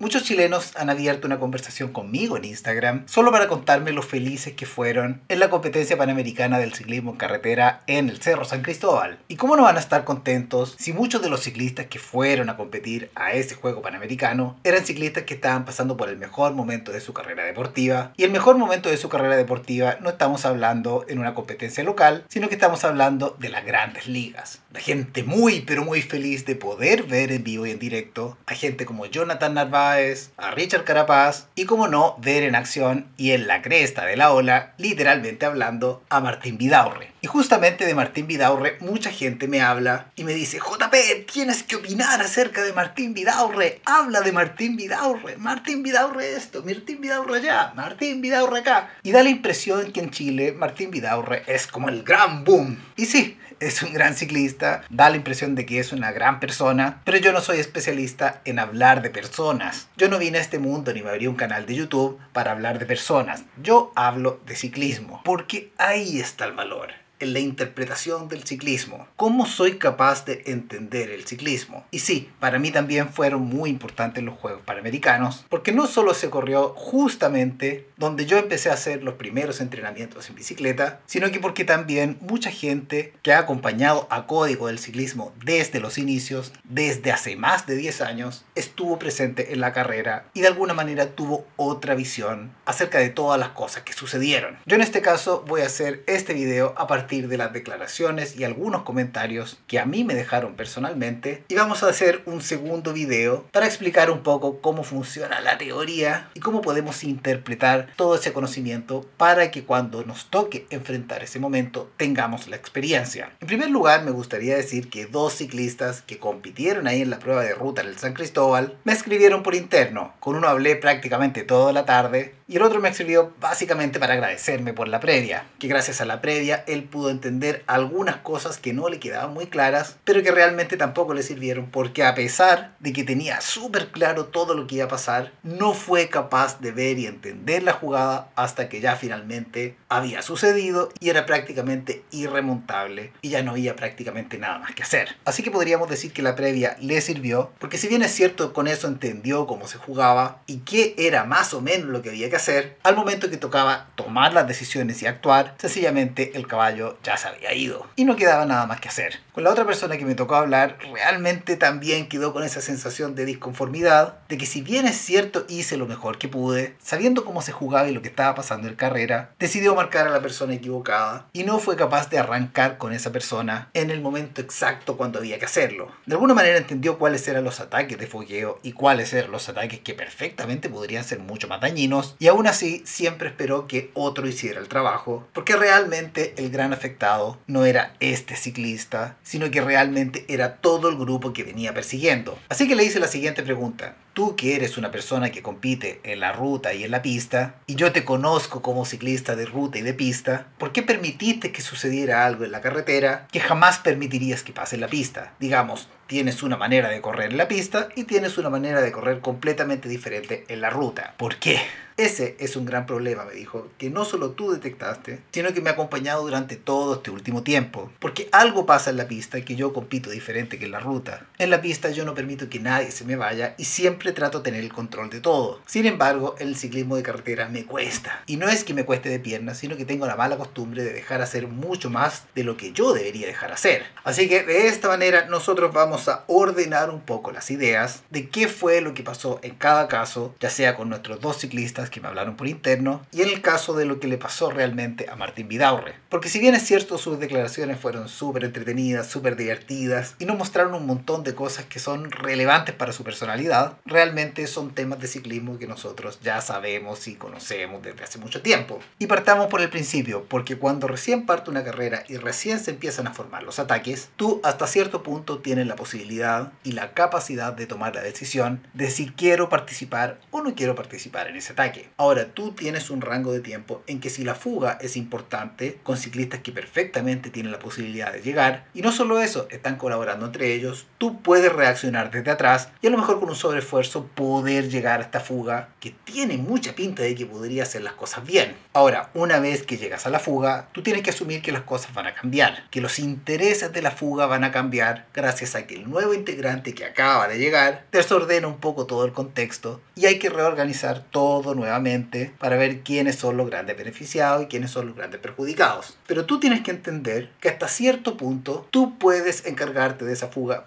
Muchos chilenos han abierto una conversación conmigo en Instagram solo para contarme lo felices que fueron en la competencia panamericana del ciclismo en carretera en el Cerro San Cristóbal. ¿Y cómo no van a estar contentos si muchos de los ciclistas que fueron a competir a ese juego panamericano eran ciclistas que estaban pasando por el mejor momento de su carrera deportiva? Y el mejor momento de su carrera deportiva no estamos hablando en una competencia local, sino que estamos hablando de las grandes ligas. La gente muy pero muy feliz de poder ver en vivo y en directo a gente como Jonathan Narváez, a Richard Carapaz y como no, ver en acción y en la cresta de la ola, literalmente hablando, a Martín Vidaurre. Y justamente de Martín Vidaurre mucha gente me habla y me dice, JP, tienes que opinar acerca de Martín Vidaurre, habla de Martín Vidaurre, Martín Vidaurre esto, Martín Vidaurre allá, Martín Vidaurre acá. Y da la impresión que en Chile Martín Vidaurre es como el gran boom. Y sí, es un gran ciclista, da la impresión de que es una gran persona, pero yo no soy especialista en hablar de personas. Yo no vine a este mundo ni me abrí un canal de YouTube para hablar de personas. Yo hablo de ciclismo, porque ahí está el valor en la interpretación del ciclismo. ¿Cómo soy capaz de entender el ciclismo? Y sí, para mí también fueron muy importantes los Juegos Panamericanos, porque no solo se corrió justamente donde yo empecé a hacer los primeros entrenamientos en bicicleta, sino que porque también mucha gente que ha acompañado a Código del Ciclismo desde los inicios, desde hace más de 10 años, estuvo presente en la carrera y de alguna manera tuvo otra visión acerca de todas las cosas que sucedieron. Yo en este caso voy a hacer este video a partir de las declaraciones y algunos comentarios que a mí me dejaron personalmente y vamos a hacer un segundo video para explicar un poco cómo funciona la teoría y cómo podemos interpretar todo ese conocimiento para que cuando nos toque enfrentar ese momento tengamos la experiencia. En primer lugar me gustaría decir que dos ciclistas que compitieron ahí en la prueba de ruta en el San Cristóbal me escribieron por interno. Con uno hablé prácticamente toda la tarde y el otro me escribió básicamente para agradecerme por la previa, que gracias a la previa él pudo entender algunas cosas que no le quedaban muy claras, pero que realmente tampoco le sirvieron porque a pesar de que tenía súper claro todo lo que iba a pasar, no fue capaz de ver y entender la jugada hasta que ya finalmente había sucedido y era prácticamente irremontable y ya no había prácticamente nada más que hacer. Así que podríamos decir que la previa le sirvió, porque si bien es cierto con eso entendió cómo se jugaba y qué era más o menos lo que había que hacer, al momento que tocaba tomar las decisiones y actuar, sencillamente el caballo ya se había ido y no quedaba nada más que hacer. Con la otra persona que me tocó hablar, realmente también quedó con esa sensación de disconformidad, de que si bien es cierto hice lo mejor que pude, sabiendo cómo se jugaba y lo que estaba pasando en carrera, decidió marcar a la persona equivocada y no fue capaz de arrancar con esa persona en el momento exacto cuando había que hacerlo. De alguna manera entendió cuáles eran los ataques de fogueo y cuáles eran los ataques que perfectamente podrían ser mucho más dañinos y aún así siempre esperó que otro hiciera el trabajo, porque realmente el gran afectado no era este ciclista, sino que realmente era todo el grupo que venía persiguiendo. Así que le hice la siguiente pregunta. Tú que eres una persona que compite en la ruta y en la pista, y yo te conozco como ciclista de ruta y de pista, ¿por qué permitiste que sucediera algo en la carretera que jamás permitirías que pase en la pista? Digamos, tienes una manera de correr en la pista y tienes una manera de correr completamente diferente en la ruta. ¿Por qué? Ese es un gran problema, me dijo, que no solo tú detectaste, sino que me ha acompañado durante todo este último tiempo. Porque algo pasa en la pista que yo compito diferente que en la ruta. En la pista yo no permito que nadie se me vaya y siempre trato de tener el control de todo. Sin embargo, el ciclismo de carretera me cuesta. Y no es que me cueste de piernas, sino que tengo la mala costumbre de dejar hacer mucho más de lo que yo debería dejar hacer. Así que de esta manera nosotros vamos a ordenar un poco las ideas de qué fue lo que pasó en cada caso, ya sea con nuestros dos ciclistas que me hablaron por interno y en el caso de lo que le pasó realmente a Martín Vidaurre. Porque si bien es cierto sus declaraciones fueron súper entretenidas, súper divertidas y nos mostraron un montón de cosas que son relevantes para su personalidad, realmente son temas de ciclismo que nosotros ya sabemos y conocemos desde hace mucho tiempo. Y partamos por el principio, porque cuando recién parte una carrera y recién se empiezan a formar los ataques, tú hasta cierto punto tienes la posibilidad y la capacidad de tomar la decisión de si quiero participar o no quiero participar en ese ataque. Ahora, tú tienes un rango de tiempo en que si la fuga es importante, con ciclistas que perfectamente tienen la posibilidad de llegar, y no solo eso, están colaborando entre ellos, tú puedes reaccionar desde atrás y a lo mejor con un sobreesfuerzo esfuerzo poder llegar a esta fuga que tiene mucha pinta de que podría hacer las cosas bien. Ahora, una vez que llegas a la fuga, tú tienes que asumir que las cosas van a cambiar, que los intereses de la fuga van a cambiar gracias a que el nuevo integrante que acaba de llegar desordena un poco todo el contexto y hay que reorganizar todo nuevamente para ver quiénes son los grandes beneficiados y quiénes son los grandes perjudicados. Pero tú tienes que entender que hasta cierto punto tú puedes encargarte de esa fuga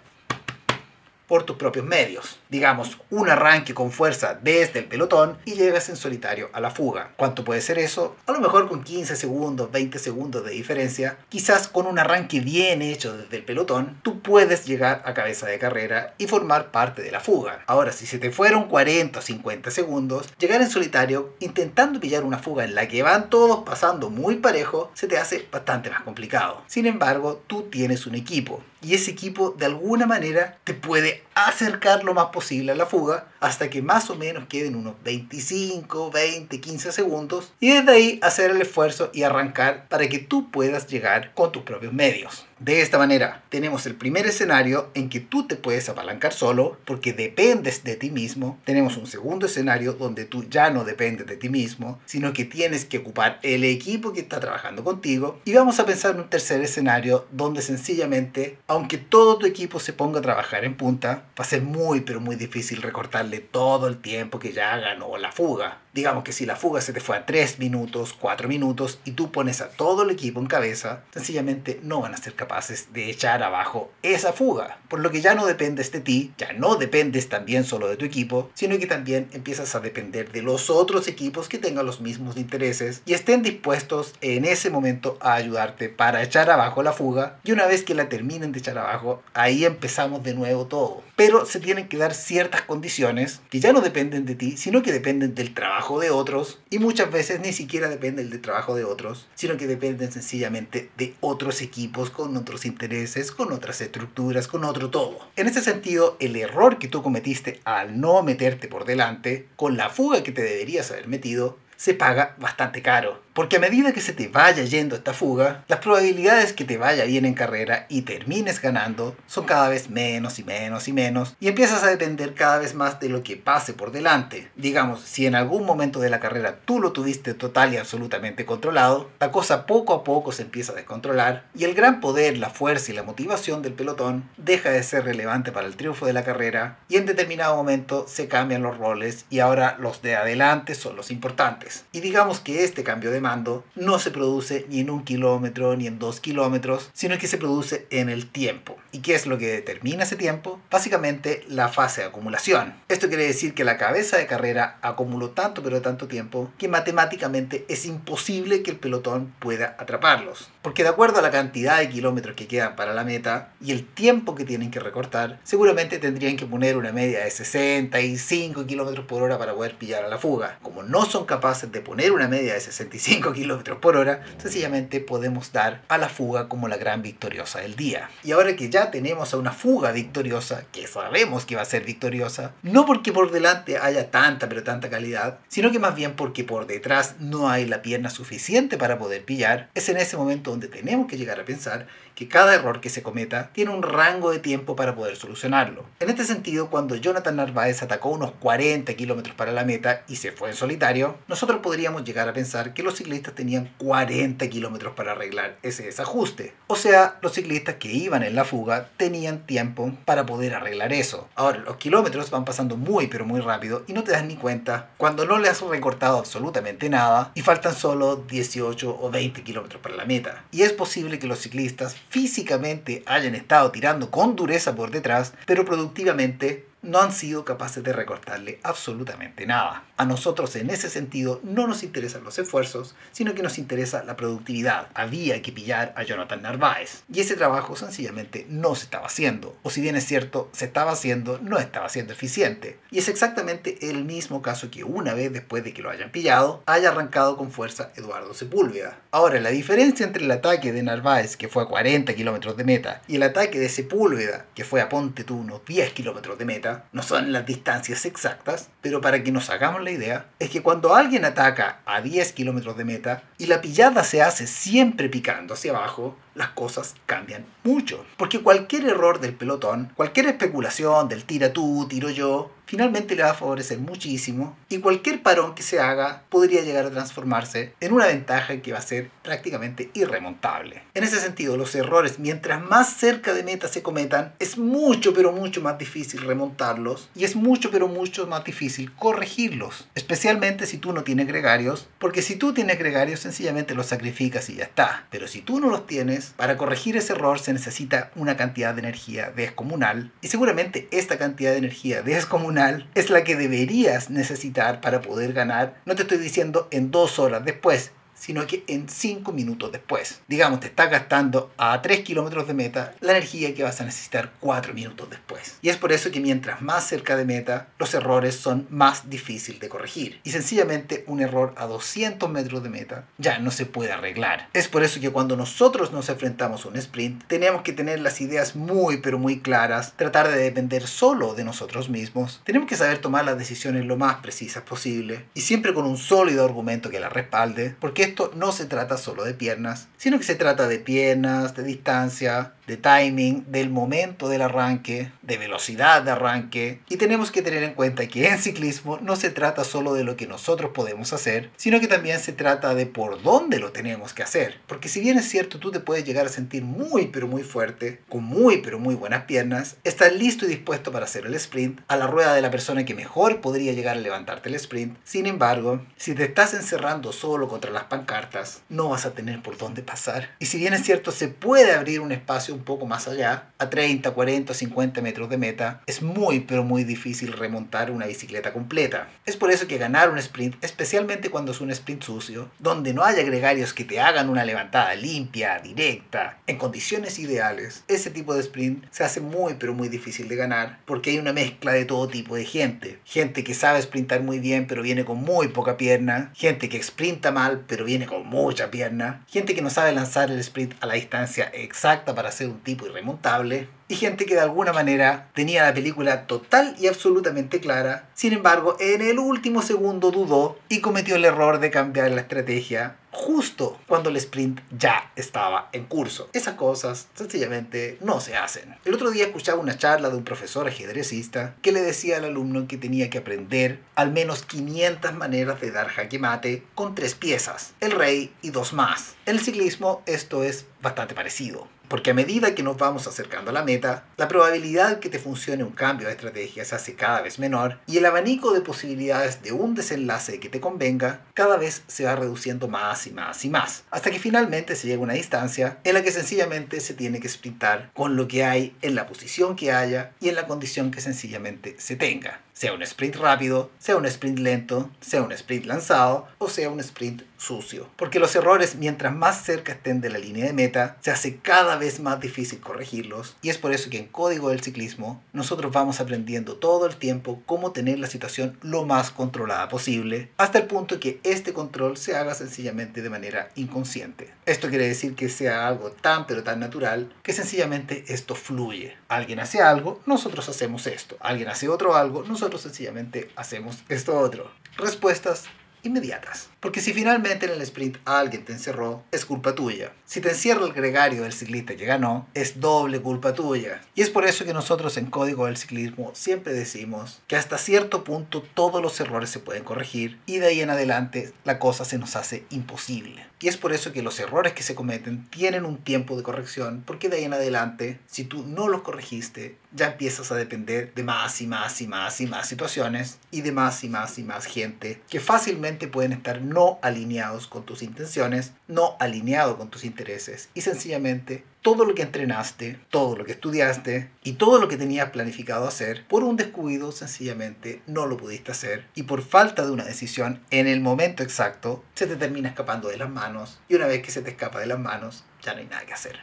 por tus propios medios. Digamos, un arranque con fuerza desde el pelotón y llegas en solitario a la fuga. ¿Cuánto puede ser eso? A lo mejor con 15 segundos, 20 segundos de diferencia. Quizás con un arranque bien hecho desde el pelotón, tú puedes llegar a cabeza de carrera y formar parte de la fuga. Ahora, si se te fueron 40 o 50 segundos, llegar en solitario intentando pillar una fuga en la que van todos pasando muy parejo, se te hace bastante más complicado. Sin embargo, tú tienes un equipo y ese equipo de alguna manera te puede acercar lo más posible a la fuga hasta que más o menos queden unos 25, 20, 15 segundos y desde ahí hacer el esfuerzo y arrancar para que tú puedas llegar con tus propios medios. De esta manera, tenemos el primer escenario en que tú te puedes apalancar solo porque dependes de ti mismo. Tenemos un segundo escenario donde tú ya no dependes de ti mismo, sino que tienes que ocupar el equipo que está trabajando contigo. Y vamos a pensar en un tercer escenario donde sencillamente, aunque todo tu equipo se ponga a trabajar en punta, va a ser muy pero muy difícil recortarle todo el tiempo que ya ganó la fuga. Digamos que si la fuga se te fue a 3 minutos, 4 minutos y tú pones a todo el equipo en cabeza, sencillamente no van a ser capaces de echar abajo esa fuga. Por lo que ya no dependes de ti, ya no dependes también solo de tu equipo, sino que también empiezas a depender de los otros equipos que tengan los mismos intereses y estén dispuestos en ese momento a ayudarte para echar abajo la fuga. Y una vez que la terminen de echar abajo, ahí empezamos de nuevo todo. Pero se tienen que dar ciertas condiciones que ya no dependen de ti, sino que dependen del trabajo de otros y muchas veces ni siquiera dependen del trabajo de otros, sino que dependen sencillamente de otros equipos con otros intereses, con otras estructuras, con otro todo. En ese sentido, el error que tú cometiste al no meterte por delante, con la fuga que te deberías haber metido, se paga bastante caro. Porque a medida que se te vaya yendo esta fuga, las probabilidades que te vaya bien en carrera y termines ganando son cada vez menos y menos y menos y empiezas a depender cada vez más de lo que pase por delante. Digamos, si en algún momento de la carrera tú lo tuviste total y absolutamente controlado, la cosa poco a poco se empieza a descontrolar y el gran poder, la fuerza y la motivación del pelotón deja de ser relevante para el triunfo de la carrera y en determinado momento se cambian los roles y ahora los de adelante son los importantes. Y digamos que este cambio de mando no se produce ni en un kilómetro ni en dos kilómetros, sino que se produce en el tiempo. ¿Y qué es lo que determina ese tiempo? Básicamente la fase de acumulación. Esto quiere decir que la cabeza de carrera acumuló tanto pero tanto tiempo que matemáticamente es imposible que el pelotón pueda atraparlos. Porque de acuerdo a la cantidad de kilómetros que quedan para la meta y el tiempo que tienen que recortar, seguramente tendrían que poner una media de 65 kilómetros por hora para poder pillar a la fuga. Como no son capaces de poner una media de 65 kilómetros por hora, sencillamente podemos dar a la fuga como la gran victoriosa del día. Y ahora que ya tenemos a una fuga victoriosa, que sabemos que va a ser victoriosa, no porque por delante haya tanta pero tanta calidad, sino que más bien porque por detrás no hay la pierna suficiente para poder pillar, es en ese momento donde tenemos que llegar a pensar que cada error que se cometa tiene un rango de tiempo para poder solucionarlo. En este sentido, cuando Jonathan Narváez atacó unos 40 kilómetros para la meta y se fue en solitario, nosotros podríamos llegar a pensar que los ciclistas tenían 40 kilómetros para arreglar ese desajuste. O sea, los ciclistas que iban en la fuga tenían tiempo para poder arreglar eso. Ahora, los kilómetros van pasando muy pero muy rápido y no te das ni cuenta cuando no le has recortado absolutamente nada y faltan solo 18 o 20 kilómetros para la meta. Y es posible que los ciclistas físicamente hayan estado tirando con dureza por detrás, pero productivamente no han sido capaces de recortarle absolutamente nada. A nosotros en ese sentido no nos interesan los esfuerzos, sino que nos interesa la productividad. Había que pillar a Jonathan Narváez. Y ese trabajo sencillamente no se estaba haciendo. O si bien es cierto, se estaba haciendo, no estaba siendo eficiente. Y es exactamente el mismo caso que una vez después de que lo hayan pillado, haya arrancado con fuerza Eduardo Sepúlveda. Ahora, la diferencia entre el ataque de Narváez, que fue a 40 kilómetros de meta, y el ataque de Sepúlveda, que fue a Ponte tú unos 10 kilómetros de meta, no son las distancias exactas, pero para que nos hagamos la idea, es que cuando alguien ataca a 10 kilómetros de meta y la pillada se hace siempre picando hacia abajo, las cosas cambian mucho. Porque cualquier error del pelotón, cualquier especulación del tira tú, tiro yo, finalmente le va a favorecer muchísimo y cualquier parón que se haga podría llegar a transformarse en una ventaja que va a ser prácticamente irremontable. En ese sentido, los errores, mientras más cerca de meta se cometan, es mucho pero mucho más difícil remontarlos y es mucho pero mucho más difícil corregirlos, especialmente si tú no tienes gregarios, porque si tú tienes gregarios sencillamente los sacrificas y ya está, pero si tú no los tienes, para corregir ese error necesita una cantidad de energía descomunal y seguramente esta cantidad de energía descomunal es la que deberías necesitar para poder ganar, no te estoy diciendo en dos horas después, sino que en 5 minutos después. Digamos, te estás gastando a 3 kilómetros de meta la energía que vas a necesitar 4 minutos después. Y es por eso que mientras más cerca de meta, los errores son más difíciles de corregir. Y sencillamente un error a 200 metros de meta ya no se puede arreglar. Es por eso que cuando nosotros nos enfrentamos a un sprint, tenemos que tener las ideas muy pero muy claras, tratar de depender solo de nosotros mismos. Tenemos que saber tomar las decisiones lo más precisas posible y siempre con un sólido argumento que la respalde, porque esto no se trata solo de piernas, sino que se trata de piernas, de distancia, de timing, del momento del arranque, de velocidad de arranque. Y tenemos que tener en cuenta que en ciclismo no se trata solo de lo que nosotros podemos hacer, sino que también se trata de por dónde lo tenemos que hacer. Porque si bien es cierto, tú te puedes llegar a sentir muy pero muy fuerte, con muy pero muy buenas piernas, estás listo y dispuesto para hacer el sprint a la rueda de la persona que mejor podría llegar a levantarte el sprint. Sin embargo, si te estás encerrando solo contra las pancartas, no vas a tener por dónde pasar. Y si bien es cierto, se puede abrir un espacio un poco más allá, a 30, 40, 50 metros de meta, es muy pero muy difícil remontar una bicicleta completa. Es por eso que ganar un sprint, especialmente cuando es un sprint sucio, donde no haya gregarios que te hagan una levantada limpia, directa, en condiciones ideales, ese tipo de sprint se hace muy pero muy difícil de ganar porque hay una mezcla de todo tipo de gente. Gente que sabe sprintar muy bien pero viene con muy poca pierna, gente que sprinta mal pero viene con mucha pierna, gente que no sabe lanzar el sprint a la distancia exacta para hacer un tipo irremontable, y gente que de alguna manera tenía la película total y absolutamente clara, sin embargo en el último segundo dudó y cometió el error de cambiar la estrategia justo cuando el sprint ya estaba en curso. Esas cosas sencillamente no se hacen. El otro día escuchaba una charla de un profesor ajedrecista que le decía al alumno que tenía que aprender al menos 500 maneras de dar jaque mate con tres piezas, el rey y dos más. En el ciclismo esto es bastante parecido. Porque a medida que nos vamos acercando a la meta, la probabilidad que te funcione un cambio de estrategia se hace cada vez menor y el abanico de posibilidades de un desenlace que te convenga cada vez se va reduciendo más y más y más, hasta que finalmente se llega a una distancia en la que sencillamente se tiene que sprintar con lo que hay en la posición que haya y en la condición que sencillamente se tenga sea un sprint rápido, sea un sprint lento, sea un sprint lanzado o sea un sprint sucio. Porque los errores, mientras más cerca estén de la línea de meta, se hace cada vez más difícil corregirlos. Y es por eso que en Código del Ciclismo nosotros vamos aprendiendo todo el tiempo cómo tener la situación lo más controlada posible, hasta el punto que este control se haga sencillamente de manera inconsciente. Esto quiere decir que sea algo tan pero tan natural que sencillamente esto fluye. Alguien hace algo, nosotros hacemos esto. Alguien hace otro algo, nosotros sencillamente hacemos esto otro. Respuestas inmediatas. Porque si finalmente en el sprint alguien te encerró, es culpa tuya. Si te encierra el gregario del ciclista que ganó, es doble culpa tuya. Y es por eso que nosotros en Código del Ciclismo siempre decimos que hasta cierto punto todos los errores se pueden corregir y de ahí en adelante la cosa se nos hace imposible. Y es por eso que los errores que se cometen tienen un tiempo de corrección, porque de ahí en adelante, si tú no los corregiste, ya empiezas a depender de más y más y más y más situaciones y de más y más y más gente que fácilmente pueden estar no alineados con tus intenciones, no alineados con tus intereses y sencillamente todo lo que entrenaste, todo lo que estudiaste y todo lo que tenías planificado hacer, por un descuido sencillamente no lo pudiste hacer y por falta de una decisión en el momento exacto se te termina escapando de las manos y una vez que se te escapa de las manos ya no hay nada que hacer.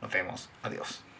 Nos vemos. Adiós.